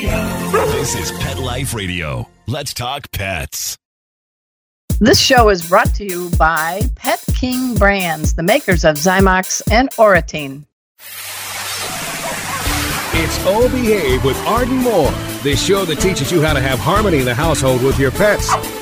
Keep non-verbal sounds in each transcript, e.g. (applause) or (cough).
This is Pet Life Radio. Let's talk pets. This show is brought to you by Pet King Brands, the makers of Zymox and Oratene. It's O Behave with Arden Moore, the show that teaches you how to have harmony in the household with your pets.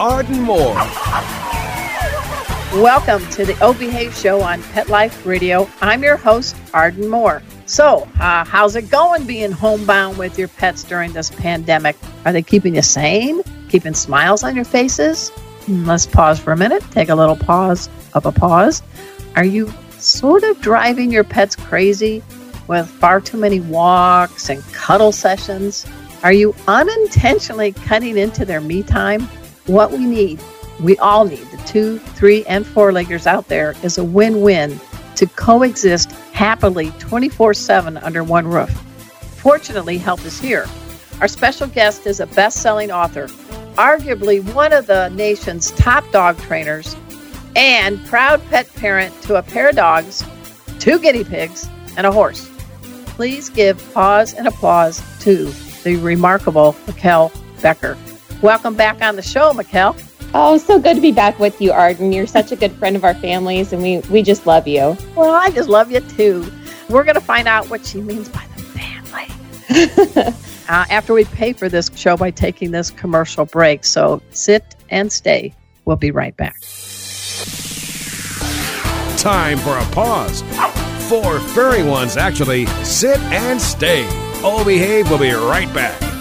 Arden Moore. Welcome to the O Behave Show on Pet Life Radio. I'm your host, Arden Moore. So, uh, how's it going being homebound with your pets during this pandemic? Are they keeping you sane? Keeping smiles on your faces? Hmm, Let's pause for a minute. Take a little pause of a pause. Are you sort of driving your pets crazy with far too many walks and cuddle sessions? Are you unintentionally cutting into their me time? What we need, we all need, the two, three, and four leggers out there is a win win to coexist happily 24 7 under one roof. Fortunately, help is here. Our special guest is a best selling author, arguably one of the nation's top dog trainers, and proud pet parent to a pair of dogs, two guinea pigs, and a horse. Please give pause and applause to the remarkable Mikkel Becker. Welcome back on the show, Mikkel. Oh, so good to be back with you, Arden. You're such a good friend of our families, and we, we just love you. Well, I just love you too. We're going to find out what she means by the family (laughs) uh, after we pay for this show by taking this commercial break. So sit and stay. We'll be right back. Time for a pause. Four furry ones actually sit and stay. O Behave We'll be right back.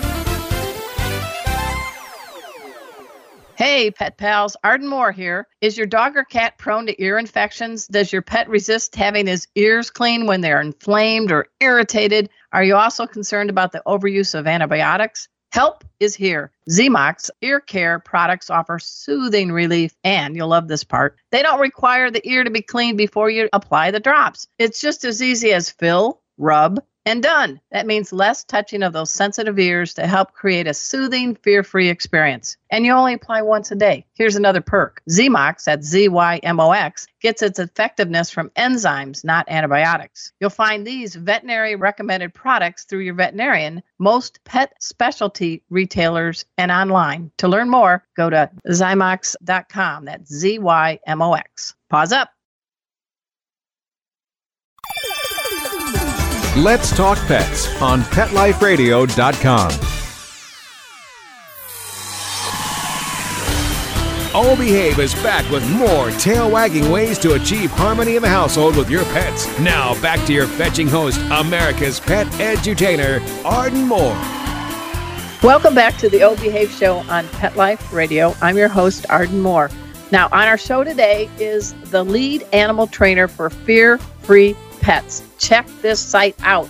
Hey, pet pals, Arden Moore here. Is your dog or cat prone to ear infections? Does your pet resist having his ears cleaned when they're inflamed or irritated? Are you also concerned about the overuse of antibiotics? Help is here. Zymox ear care products offer soothing relief, and you'll love this part. They don't require the ear to be cleaned before you apply the drops. It's just as easy as fill, rub, and done. That means less touching of those sensitive ears to help create a soothing, fear free experience. And you only apply once a day. Here's another perk Zymox, at ZYMOX, gets its effectiveness from enzymes, not antibiotics. You'll find these veterinary recommended products through your veterinarian, most pet specialty retailers, and online. To learn more, go to Zymox.com. That's Z Y M O X. Pause up. Let's Talk Pets on PetLifeRadio.com. O Behave is back with more tail wagging ways to achieve harmony in the household with your pets. Now, back to your fetching host, America's pet edutainer, Arden Moore. Welcome back to the O Behave Show on Pet Life Radio. I'm your host, Arden Moore. Now, on our show today is the lead animal trainer for Fear Free Pets. Check this site out.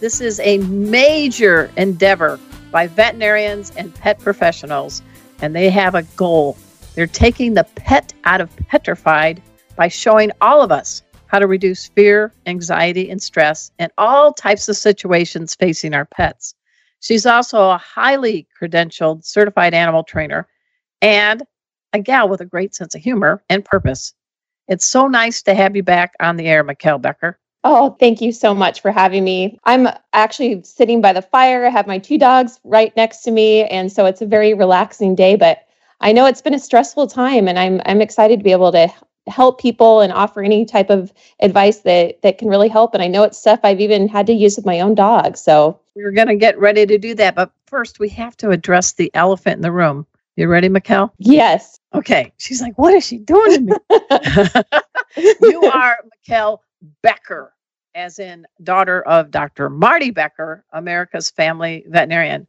This is a major endeavor by veterinarians and pet professionals, and they have a goal. They're taking the pet out of petrified by showing all of us how to reduce fear, anxiety, and stress in all types of situations facing our pets. She's also a highly credentialed certified animal trainer and a gal with a great sense of humor and purpose. It's so nice to have you back on the air, Mikkel Becker. Oh, thank you so much for having me. I'm actually sitting by the fire. I have my two dogs right next to me, and so it's a very relaxing day. But I know it's been a stressful time, and I'm I'm excited to be able to help people and offer any type of advice that that can really help. And I know it's stuff I've even had to use with my own dog. So We're going to get ready to do that, but first we have to address the elephant in the room. You ready, Mikkel? yes, Okay. She's like, what is she doing to me? (laughs) (laughs) you are Mikkel Becker, as in daughter of Dr. Marty Becker, America's family veterinarian.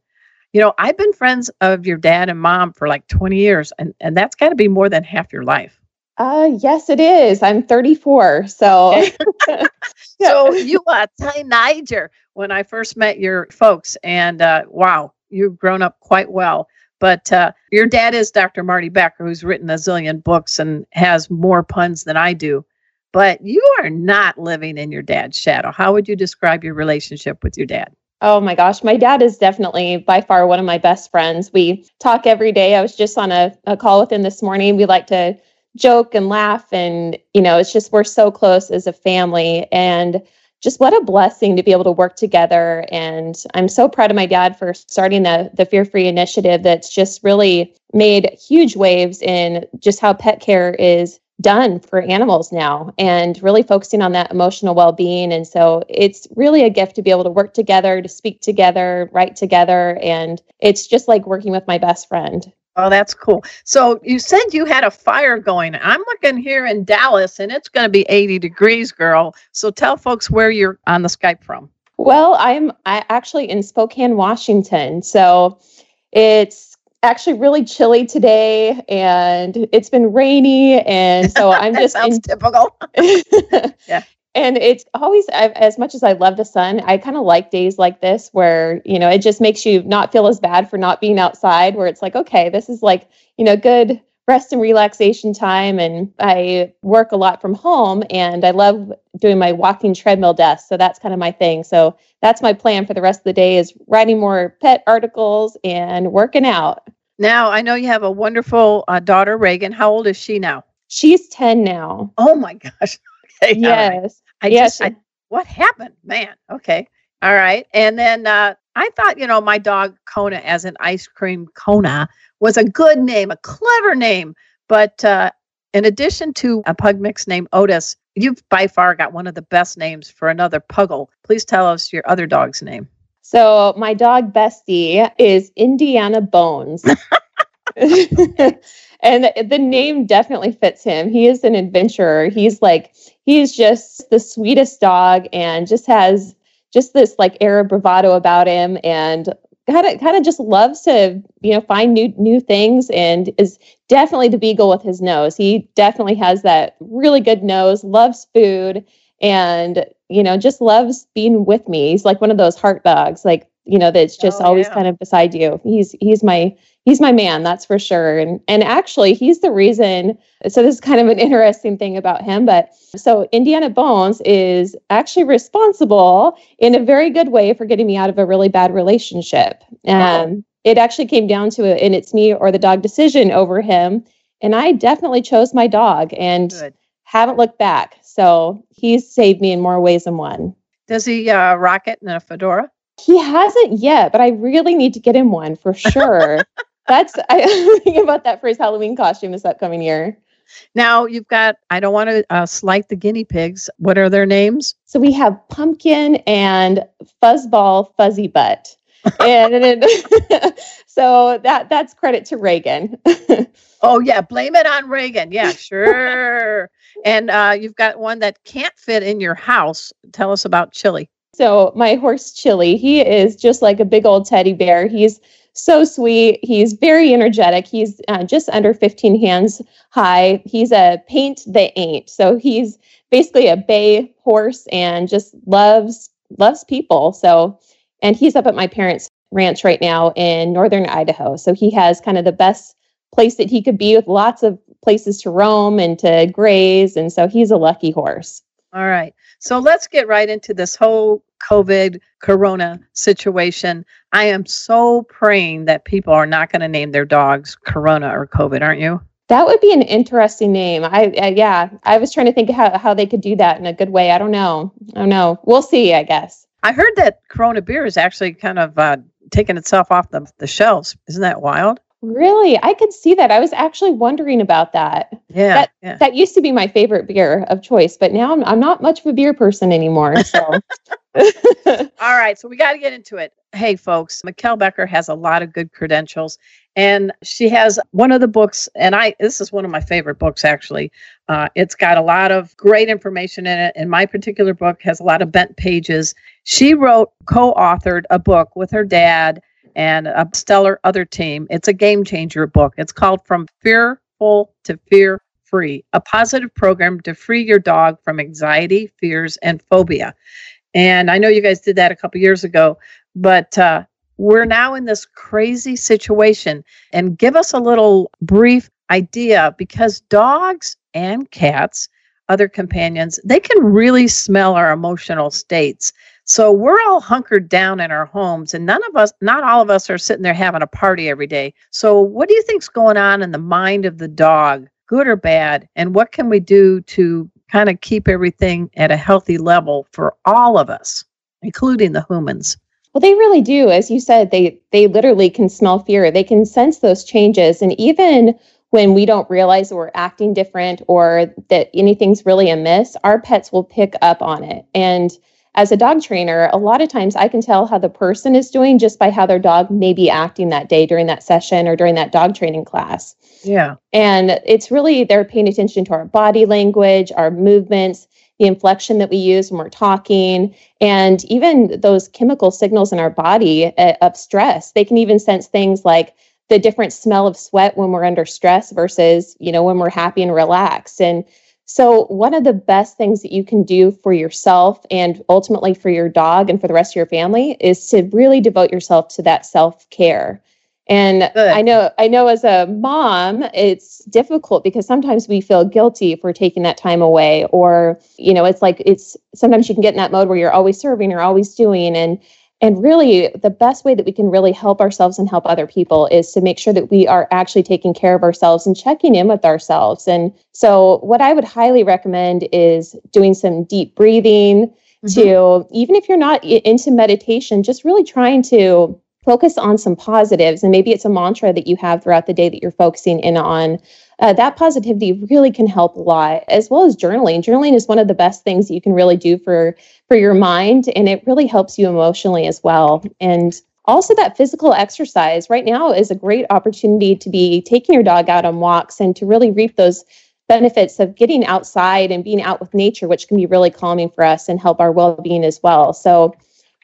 You know, I've been friends of your dad and mom for like 20 years, and, and that's got to be more than half your life. Uh, yes, it is. I'm 34. So, (laughs) (laughs) so you are a teenager when I first met your folks, and uh, wow, you've grown up quite well. But uh, your dad is Dr. Marty Becker, who's written a zillion books and has more puns than I do. But you are not living in your dad's shadow. How would you describe your relationship with your dad? Oh my gosh, my dad is definitely by far one of my best friends. We talk every day. I was just on a, a call with him this morning. We like to joke and laugh, and you know, it's just we're so close as a family. And just what a blessing to be able to work together. And I'm so proud of my dad for starting the the Fear Free initiative that's just really made huge waves in just how pet care is done for animals now and really focusing on that emotional well-being and so it's really a gift to be able to work together to speak together write together and it's just like working with my best friend Oh, that's cool. So you said you had a fire going. I'm looking here in Dallas and it's going to be 80 degrees, girl. So tell folks where you're on the Skype from. Well, I'm I actually in Spokane, Washington. So it's actually really chilly today and it's been rainy and so (laughs) I'm just sounds in, typical. (laughs) yeah and it's always as much as i love the sun i kind of like days like this where you know it just makes you not feel as bad for not being outside where it's like okay this is like you know good rest and relaxation time and i work a lot from home and i love doing my walking treadmill desk so that's kind of my thing. So that's my plan for the rest of the day is writing more pet articles and working out. Now i know you have a wonderful uh, daughter reagan. How old is she now? She's 10 now. Oh my gosh. (laughs) Okay, yes. I yes. just, I, what happened, man? Okay, all right. And then uh, I thought, you know, my dog Kona as an ice cream Kona was a good name, a clever name. But uh, in addition to a pug mix named Otis, you've by far got one of the best names for another puggle. Please tell us your other dog's name. So my dog Bestie is Indiana Bones. (laughs) (laughs) and the name definitely fits him. He is an adventurer. He's like he's just the sweetest dog and just has just this like air of bravado about him and kind of kind of just loves to you know find new new things and is definitely the beagle with his nose. He definitely has that really good nose loves food and you know just loves being with me. He's like one of those heart dogs like you know that's just oh, always yeah. kind of beside you. He's he's my he's my man that's for sure and and actually he's the reason so this is kind of an interesting thing about him but so indiana bones is actually responsible in a very good way for getting me out of a really bad relationship and oh. it actually came down to it and it's me or the dog decision over him and i definitely chose my dog and good. haven't looked back so he's saved me in more ways than one does he uh, rock it in a fedora he hasn't yet, but I really need to get him one for sure. (laughs) That's I (laughs) think about that for his Halloween costume this upcoming year. Now you've got. I don't want to uh, slight the guinea pigs. What are their names? So we have Pumpkin and Fuzzball Fuzzy Butt, (laughs) and, and (laughs) so that that's credit to Reagan. oh yeah, blame it on Reagan. Yeah, sure. and uh, you've got one that can't fit in your house. Tell us about Chili. So my horse Chili, he is just like a big old teddy bear. He's so sweet. He's very energetic. He's uh, just under 15 hands high. He's a paint they ain't. So he's basically a bay horse and just loves loves people. So and he's up at my parents' ranch right now in northern Idaho. So he has kind of the best place that he could be with lots of places to roam and to graze and so he's a lucky horse. All right. So let's get right into this whole COVID corona situation. I am so praying that people are not going to name their dogs corona or COVID, aren't you? That would be an interesting name. I, I yeah, I was trying to think how how they could do that in a good way. I don't know. I don't know. We'll see, I guess. I heard that Corona beer is actually kind of uh, taking itself off the, the shelves. Isn't that wild? Really? I could see that. I was actually wondering about that. Yeah. That, yeah. that used to be my favorite beer of choice, but now I'm, I'm not much of a beer person anymore. So. (laughs) (laughs) All right. So we got to get into it. Hey, folks, Mikkel Becker has a lot of good credentials, and she has one of the books, and I this is one of my favorite books actually. Uh, it's got a lot of great information in it, and my particular book has a lot of bent pages. She wrote, co-authored a book with her dad and a stellar other team. It's a game changer book. It's called From Fearful to Fear Free, a positive program to free your dog from anxiety, fears, and phobia. And I know you guys did that a couple years ago, but uh, we're now in this crazy situation. And give us a little brief idea because dogs and cats, other companions, they can really smell our emotional states. So we're all hunkered down in our homes, and none of us, not all of us, are sitting there having a party every day. So, what do you think's going on in the mind of the dog, good or bad? And what can we do to kind of keep everything at a healthy level for all of us, including the humans? Well, they really do. As you said, they they literally can smell fear. They can sense those changes, and even when we don't realize we're acting different or that anything's really amiss, our pets will pick up on it. And as a dog trainer, a lot of times I can tell how the person is doing just by how their dog may be acting that day during that session or during that dog training class. Yeah. And it's really they're paying attention to our body language, our movements, the inflection that we use when we're talking, and even those chemical signals in our body uh, of stress. They can even sense things like the different smell of sweat when we're under stress versus, you know, when we're happy and relaxed. And so, one of the best things that you can do for yourself and ultimately for your dog and for the rest of your family is to really devote yourself to that self care. And Good. I know, I know, as a mom, it's difficult because sometimes we feel guilty for taking that time away, or you know, it's like it's sometimes you can get in that mode where you're always serving, you're always doing, and and really, the best way that we can really help ourselves and help other people is to make sure that we are actually taking care of ourselves and checking in with ourselves. And so, what I would highly recommend is doing some deep breathing. Mm-hmm. To even if you're not into meditation, just really trying to focus on some positives and maybe it's a mantra that you have throughout the day that you're focusing in on uh, that positivity really can help a lot as well as journaling. Journaling is one of the best things you can really do for for your mind and it really helps you emotionally as well. And also that physical exercise right now is a great opportunity to be taking your dog out on walks and to really reap those benefits of getting outside and being out with nature which can be really calming for us and help our well-being as well. So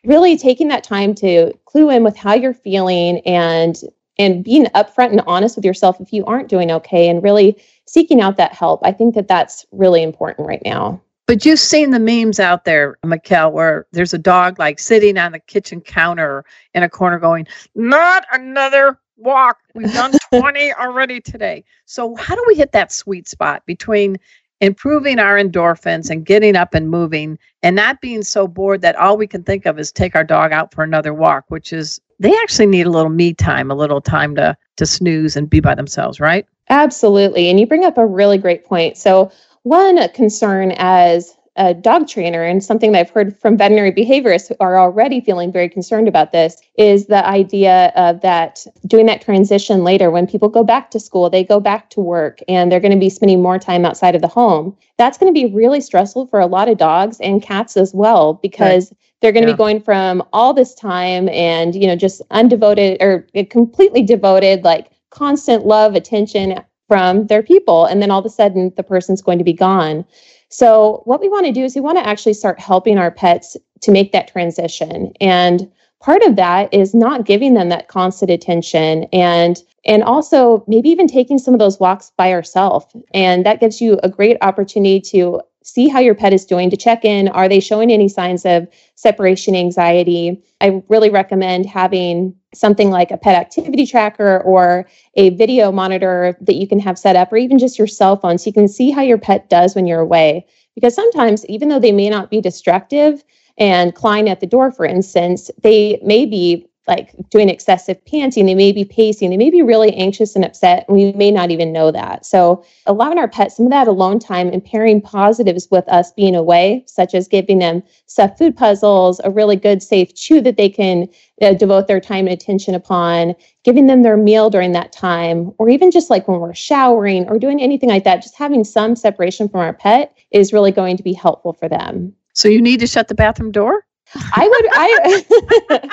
really taking that time to clue in with how you're feeling and and being upfront and honest with yourself if you aren't doing okay and really seeking out that help i think that that's really important right now but you've seen the memes out there, Mikkel, where there's a dog like sitting on the kitchen counter in a corner going, Not another walk. We've done (laughs) 20 already today. So, how do we hit that sweet spot between improving our endorphins and getting up and moving and not being so bored that all we can think of is take our dog out for another walk which is they actually need a little me time a little time to to snooze and be by themselves right? Absolutely and you bring up a really great point. So one concern as a dog trainer and something that I've heard from veterinary behaviorists who are already feeling very concerned about this is the idea of that doing that transition later when people go back to school, they go back to work and they're going to be spending more time outside of the home. That's going to be really stressful for a lot of dogs and cats as well because right. they're going to yeah. be going from all this time and, you know, just undevoted or completely devoted like constant love, attention from their people and then all of a sudden the person's going to be gone. So, what we want to do is we want to actually start helping our pets to make that transition. And part of that is not giving them that constant attention and and also maybe even taking some of those walks by yourself and that gives you a great opportunity to see how your pet is doing to check in. Are they showing any signs of separation anxiety? I really recommend having something like a pet activity tracker or a video monitor that you can have set up or even just your cell phone so you can see how your pet does when you're away. Because sometimes even though they may not be destructive and clawing at the door for instance they may be like doing excessive panting, they may be pacing, they may be really anxious and upset, and we may not even know that. So, allowing our pets some of that alone time and pairing positives with us being away, such as giving them stuffed food puzzles, a really good, safe chew that they can uh, devote their time and attention upon, giving them their meal during that time, or even just like when we're showering or doing anything like that, just having some separation from our pet is really going to be helpful for them. So, you need to shut the bathroom door? I would, I.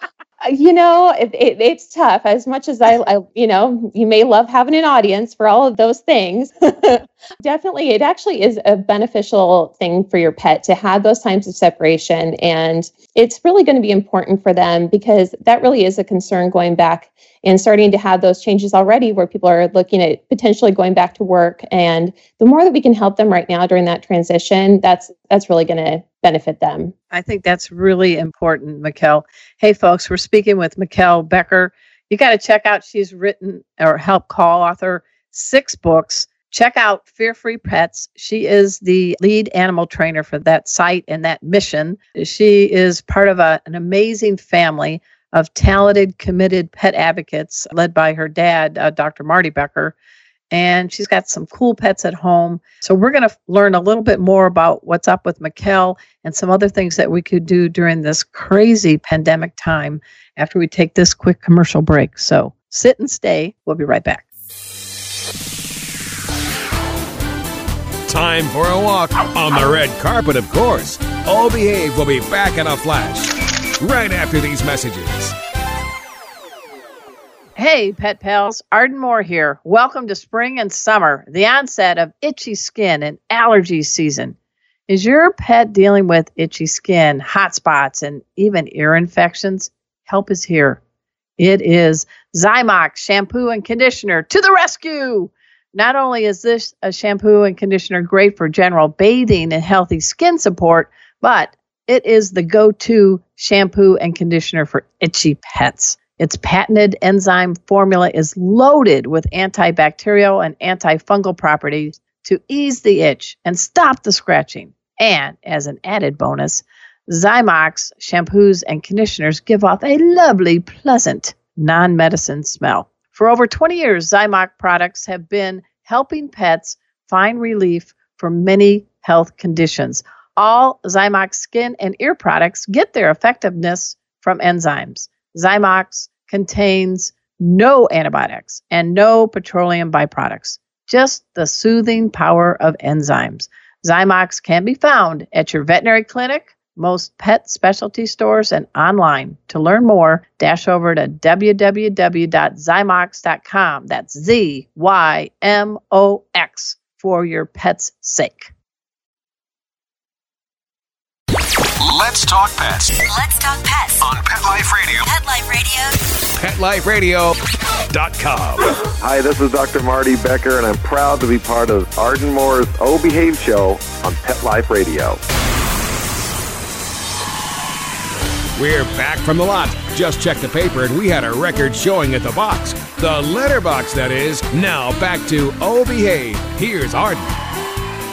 (laughs) (laughs) you know, it, it, it's tough. As much as I, I, you know, you may love having an audience for all of those things. (laughs) Definitely, it actually is a beneficial thing for your pet to have those times of separation. And it's really going to be important for them because that really is a concern going back and starting to have those changes already where people are looking at potentially going back to work. And the more that we can help them right now during that transition, that's that's really going to benefit them. I think that's really important, Mikkel. Hey, folks, we're speaking with Mikkel Becker. You got to check out, she's written or helped call author six books. Check out Fear Free Pets. She is the lead animal trainer for that site and that mission. She is part of a, an amazing family of talented, committed pet advocates led by her dad, uh, Dr. Marty Becker, and she's got some cool pets at home. So we're going to learn a little bit more about what's up with Mikkel and some other things that we could do during this crazy pandemic time after we take this quick commercial break. So sit and stay. We'll be right back. Time for a walk on the red carpet, of course. All Behave will be back in a flash right after these messages. Hey, pet pals, Arden Moore here. Welcome to spring and summer, the onset of itchy skin and allergy season. Is your pet dealing with itchy skin, hot spots, and even ear infections? Help is here. It is Zymox shampoo and conditioner to the rescue. Not only is this a shampoo and conditioner great for general bathing and healthy skin support, but it is the go to shampoo and conditioner for itchy pets. Its patented enzyme formula is loaded with antibacterial and antifungal properties to ease the itch and stop the scratching. And as an added bonus, Zymox shampoos and conditioners give off a lovely, pleasant, non medicine smell. For over 20 years, Zymox products have been helping pets find relief for many health conditions. All Zymox skin and ear products get their effectiveness from enzymes. Zymox contains no antibiotics and no petroleum byproducts, just the soothing power of enzymes. Zymox can be found at your veterinary clinic, most pet specialty stores, and online. To learn more, dash over to www.zymox.com. That's Z Y M O X for your pet's sake. Let's talk pets Let's talk pets. on Pet Life Radio. Pet Life Radio. PetLifeRadio.com. Hi, this is Dr. Marty Becker, and I'm proud to be part of Arden Moore's O Behave show on Pet Life Radio. We're back from the lot. Just checked the paper and we had a record showing at the box. The letterbox, that is. Now back to Oh Behave. Here's Arden.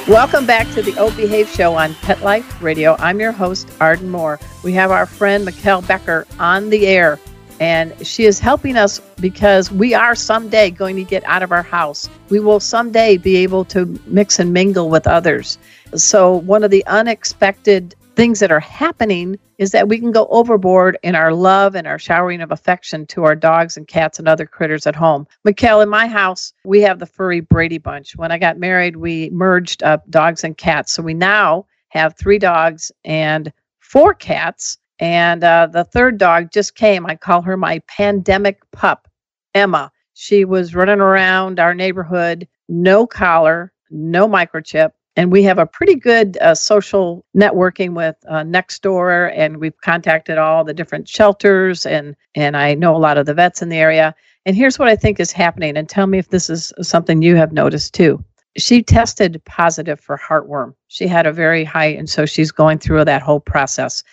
Welcome back to the O Behave Show on Pet Life Radio. I'm your host, Arden Moore. We have our friend Mikkel Becker on the air, and she is helping us because we are someday going to get out of our house. We will someday be able to mix and mingle with others. So, one of the unexpected things that are happening is that we can go overboard in our love and our showering of affection to our dogs and cats and other critters at home. Mikkel, in my house, we have the furry Brady Bunch. When I got married, we merged up dogs and cats. So we now have three dogs and four cats. And uh, the third dog just came. I call her my pandemic pup, Emma. She was running around our neighborhood, no collar, no microchip and we have a pretty good uh, social networking with uh, Nextdoor, and we've contacted all the different shelters, and and I know a lot of the vets in the area. And here's what I think is happening, and tell me if this is something you have noticed too. She tested positive for heartworm. She had a very high, and so she's going through that whole process.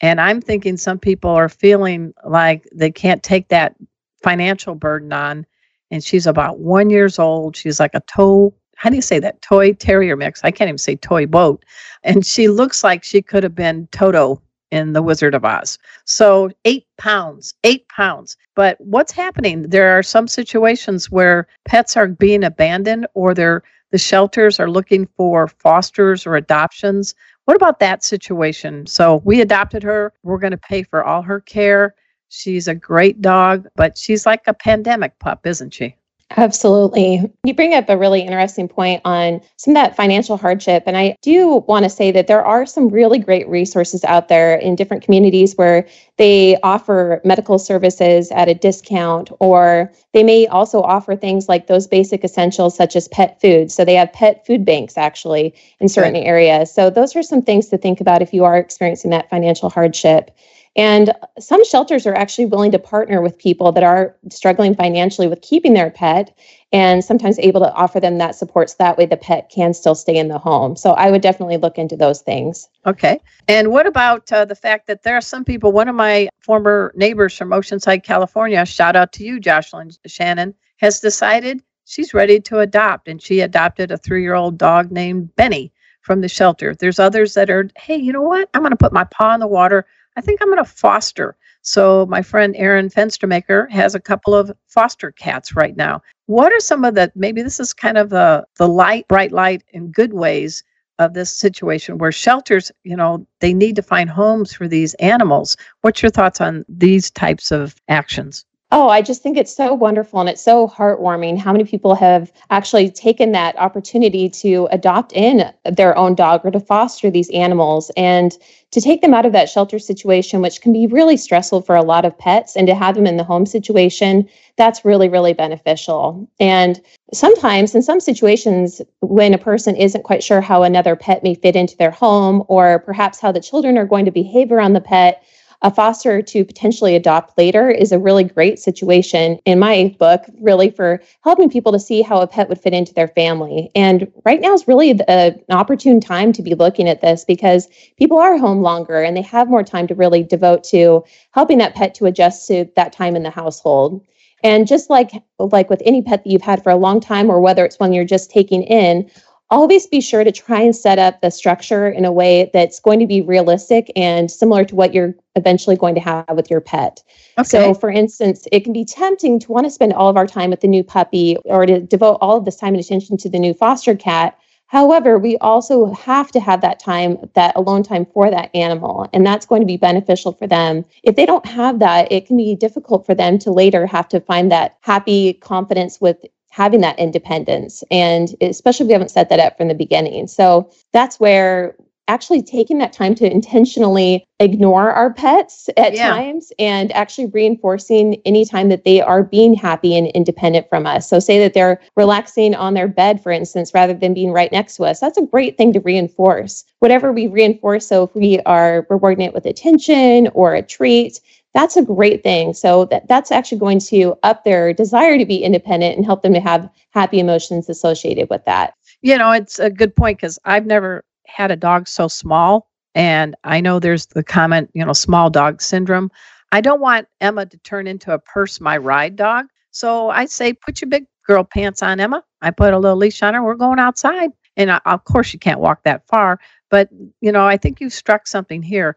And I'm thinking some people are feeling like they can't take that financial burden on. And she's about one years old. She's like a toe how do you say that? Toy terrier mix? I can't even say toy boat. And she looks like she could have been toto in the wizard of oz. So eight pounds eight pounds. But what's happening? There are some situations where pets are being abandoned or they're the shelters are looking for fosters or adoptions. What about that situation? So we adopted her. We're going to pay for all her care. She's a great dog but she's like a pandemic pup isn't she Absolutely. You bring up a really interesting point on some of that financial hardship. And I do want to say that there are some really great resources out there in different communities where they offer medical services at a discount, or they may also offer things like those basic essentials such as pet food. So they have pet food banks actually in certain right. areas. So those are some things to think about if you are experiencing that financial hardship. And some shelters are actually willing to partner with people that are struggling financially with keeping their pet and sometimes able to offer them that support so that way the pet can still stay in the home. So I would definitely look into those things. Okay. And what about uh, the fact that there are some people, one of my former neighbors from Oceanside, California, shout out to you, Jocelyn Shannon, has decided she's ready to adopt. And she adopted a three year old dog named Benny from the shelter. There's others that are, hey, you know what? I'm going to put my paw in the water. I think I'm going to foster. So my friend Aaron Fenstermaker has a couple of foster cats right now. What are some of the maybe this is kind of the the light, bright light in good ways of this situation where shelters, you know, they need to find homes for these animals. What's your thoughts on these types of actions? Oh, I just think it's so wonderful and it's so heartwarming how many people have actually taken that opportunity to adopt in their own dog or to foster these animals and to take them out of that shelter situation, which can be really stressful for a lot of pets, and to have them in the home situation, that's really, really beneficial. And sometimes, in some situations, when a person isn't quite sure how another pet may fit into their home or perhaps how the children are going to behave around the pet, a foster to potentially adopt later is a really great situation in my book, really for helping people to see how a pet would fit into their family. And right now is really the, an opportune time to be looking at this because people are home longer and they have more time to really devote to helping that pet to adjust to that time in the household. And just like like with any pet that you've had for a long time or whether it's one you're just taking in, always be sure to try and set up the structure in a way that's going to be realistic and similar to what you're eventually going to have with your pet. Okay. So, for instance, it can be tempting to want to spend all of our time with the new puppy or to devote all of this time and attention to the new foster cat. However, we also have to have that time, that alone time for that animal, and that's going to be beneficial for them. If they don't have that, it can be difficult for them to later have to find that happy confidence with having that independence. And especially if we haven't set that up from the beginning. So that's where actually taking that time to intentionally ignore our pets at yeah. times and actually reinforcing any time that they are being happy and independent from us. So say that they're relaxing on their bed, for instance, rather than being right next to us. That's a great thing to reinforce. Whatever we reinforce, so if we are rewarding it with attention or a treat, that's a great thing. So that, that's actually going to up their desire to be independent and help them to have happy emotions associated with that. You know, it's a good point because I've never had a dog so small. And I know there's the comment, you know, small dog syndrome. I don't want Emma to turn into a purse my ride dog. So I say, put your big girl pants on, Emma. I put a little leash on her. We're going outside. And I, of course, you can't walk that far. But, you know, I think you've struck something here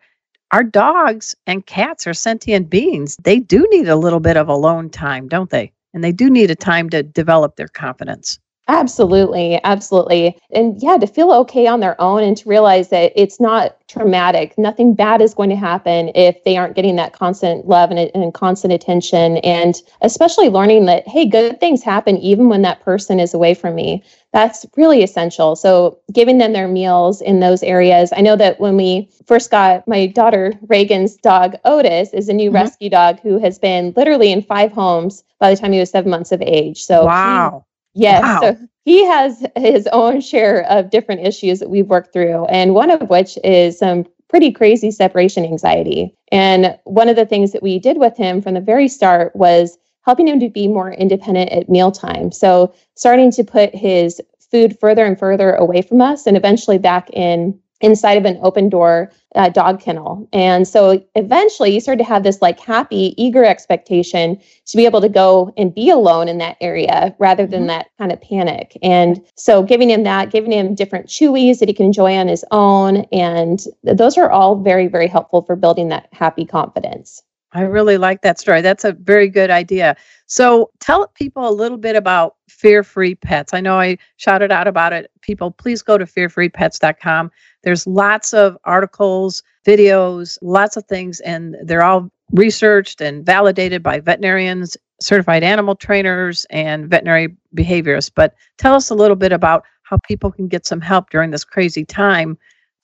our dogs and cats are sentient beings. They do need a little bit of alone time, don't they? And they do need a time to develop their confidence. Absolutely, absolutely. And yeah, to feel okay on their own and to realize that it's not traumatic. Nothing bad is going to happen if they aren't getting that constant love and, and constant attention. And especially learning that, hey, good things happen even when that person is away from me. That's really essential. So, giving them their meals in those areas. I know that when we first got my daughter Reagan's dog, Otis, is a new mm-hmm. rescue dog who has been literally in five homes by the time he was seven months of age. So, wow. Yes. Wow. So he has his own share of different issues that we've worked through. And one of which is some pretty crazy separation anxiety. And one of the things that we did with him from the very start was helping him to be more independent at mealtime. So starting to put his food further and further away from us and eventually back in inside of an open door uh, dog kennel. And so eventually you start to have this like happy, eager expectation to be able to go and be alone in that area rather than mm-hmm. that kind of panic. And so giving him that, giving him different chewies that he can enjoy on his own. And those are all very, very helpful for building that happy confidence. I really like that story. That's a very good idea. So tell people a little bit about Fear Free Pets. I know I shouted out about it. People, please go to fearfreepets.com. There's lots of articles, videos, lots of things, and they're all researched and validated by veterinarians, certified animal trainers and veterinary behaviorists. But tell us a little bit about how people can get some help during this crazy time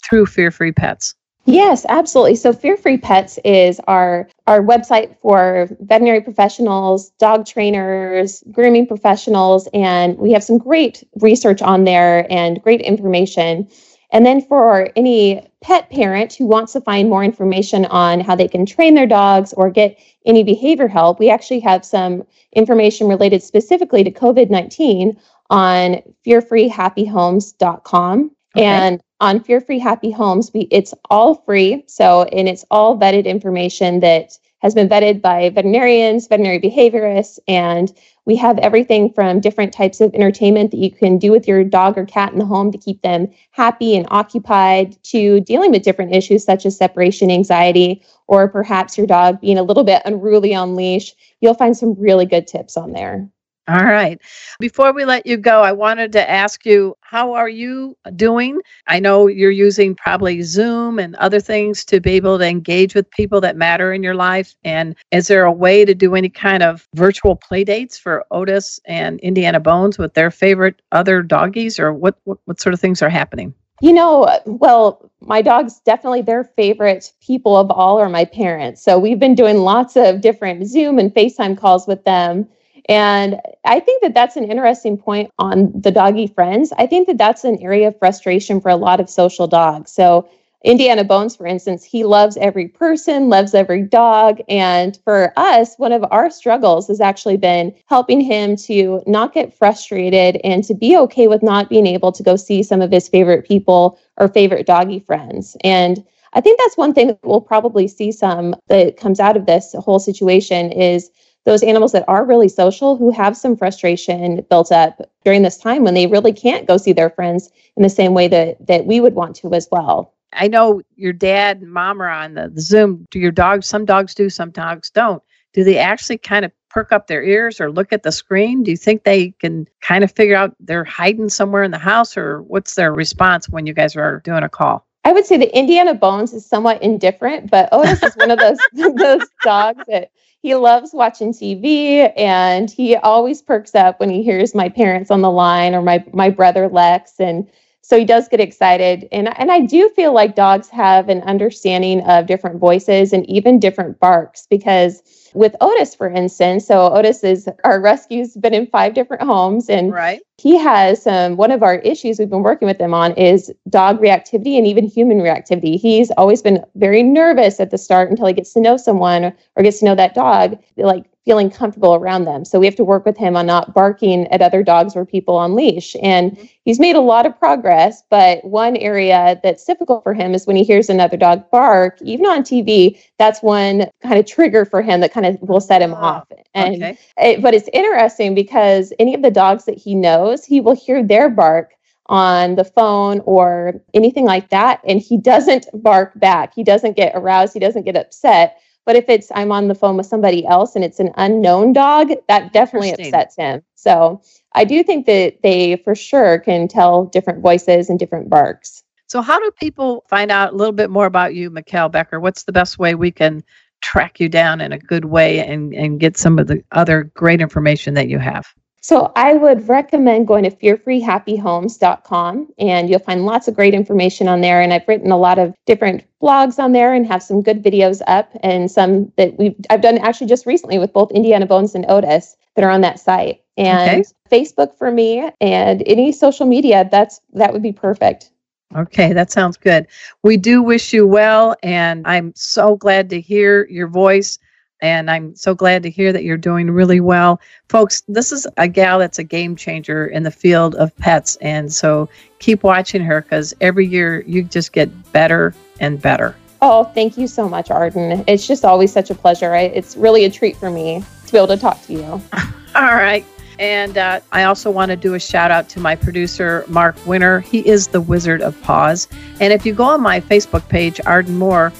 through Fear Free Pets. Yes, absolutely. So Fear Free Pets is our our website for veterinary professionals, dog trainers, grooming professionals, and we have some great research on there and great information. And then for any pet parent who wants to find more information on how they can train their dogs or get any behavior help, we actually have some information related specifically to COVID 19 on fearfreehappyhomes.com. Okay. And on Fear Free Happy Homes, we it's all free. So, and it's all vetted information that has been vetted by veterinarians, veterinary behaviorists, and we have everything from different types of entertainment that you can do with your dog or cat in the home to keep them happy and occupied to dealing with different issues such as separation anxiety or perhaps your dog being a little bit unruly on leash. You'll find some really good tips on there. All right. Before we let you go, I wanted to ask you, how are you doing? I know you're using probably Zoom and other things to be able to engage with people that matter in your life. And is there a way to do any kind of virtual play dates for Otis and Indiana Bones with their favorite other doggies, or what, what, what sort of things are happening? You know, uh, well, my dog's definitely their favorite people of all are my parents. So we've been doing lots of different Zoom and FaceTime calls with them and I think that that's an interesting point on the doggy friends. I think that that's an area of frustration for a lot of social dogs. So, Indiana Bones, for instance, he loves every person, loves every dog. And for us, one of our struggles has actually been helping him to not get frustrated and to be okay with not being able to go see some of his favorite people or favorite doggy friends. And I think that's one thing that we'll probably see some that comes out of this whole situation is those animals that are really social who have some frustration built up during this time when they really can't go see their friends in the same way that that we would want to as well. I know your dad and mom are on the, Zoom. Do your dogs? Some dogs do, some dogs don't. Do they actually kind of perk up their ears or look at the screen? Do you think they can kind of figure out they're hiding somewhere in the house, or what's their response when you guys are doing a call? I would say the Indiana Bones is somewhat indifferent, but oh, Otis is one of those (laughs) those dogs that he loves watching TV and he always perks up when he hears my parents on the line or my my brother Lex and so he does get excited and and I do feel like dogs have an understanding of different voices and even different barks because with Otis, for instance, so Otis is our rescue's been in five different homes, and right. He has um, one of our issues we've been working with him on is dog reactivity and even human reactivity. He's always been very nervous at the start until he gets to know someone or gets to know that dog. Like feeling comfortable around them. So we have to work with him on not barking at other dogs or people on leash. And mm-hmm. he's made a lot of progress, but one area that's difficult for him is when he hears another dog bark, even on TV, that's one kind of trigger for him that kind of will set him oh, off. And okay. it, but it's interesting because any of the dogs that he knows, he will hear their bark on the phone or anything like that and he doesn't bark back. He doesn't get aroused, he doesn't get upset but if it's I'm on the phone with somebody else and it's an unknown dog, that definitely upsets him. So I do think that they for sure can tell different voices and different barks. So how do people find out a little bit more about you, Mikkel Becker? What's the best way we can track you down in a good way and, and get some of the other great information that you have? So I would recommend going to fearfreehappyhomes.com and you'll find lots of great information on there. And I've written a lot of different blogs on there and have some good videos up and some that we've I've done actually just recently with both Indiana Bones and Otis that are on that site. And okay. Facebook for me and any social media, that's that would be perfect. Okay, that sounds good. We do wish you well and I'm so glad to hear your voice and I'm so glad to hear that you're doing really well. Folks, this is a gal that's a game changer in the field of pets. And so keep watching her because every year you just get better and better. Oh, thank you so much, Arden. It's just always such a pleasure. It's really a treat for me to be able to talk to you. (laughs) All right. And uh, I also want to do a shout out to my producer, Mark Winter. He is the Wizard of Paws. And if you go on my Facebook page, Arden Moore,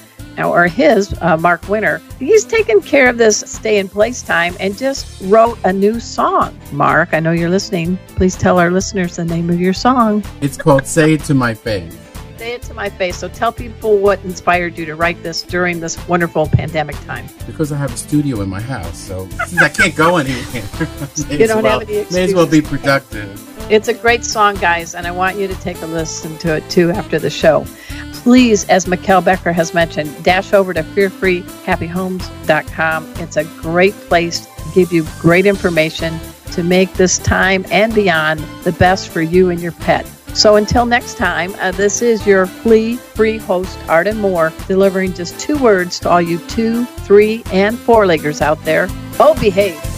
or his, uh, Mark Winter, he's taken care of this stay in place time and just wrote a new song. Mark, I know you're listening. Please tell our listeners the name of your song. It's called Say It to My Face. Say it to my face. So tell people what inspired you to write this during this wonderful pandemic time. Because I have a studio in my house, so since I can't go anywhere, (laughs) you don't well, have any May as well be productive. It's a great song, guys, and I want you to take a listen to it too after the show. Please, as Mikkel Becker has mentioned, dash over to fearfreehappyhomes.com. It's a great place to give you great information to make this time and beyond the best for you and your pet. So until next time, uh, this is your flea free host, Arden Moore, delivering just two words to all you two, three, and four leggers out there. Oh, behave.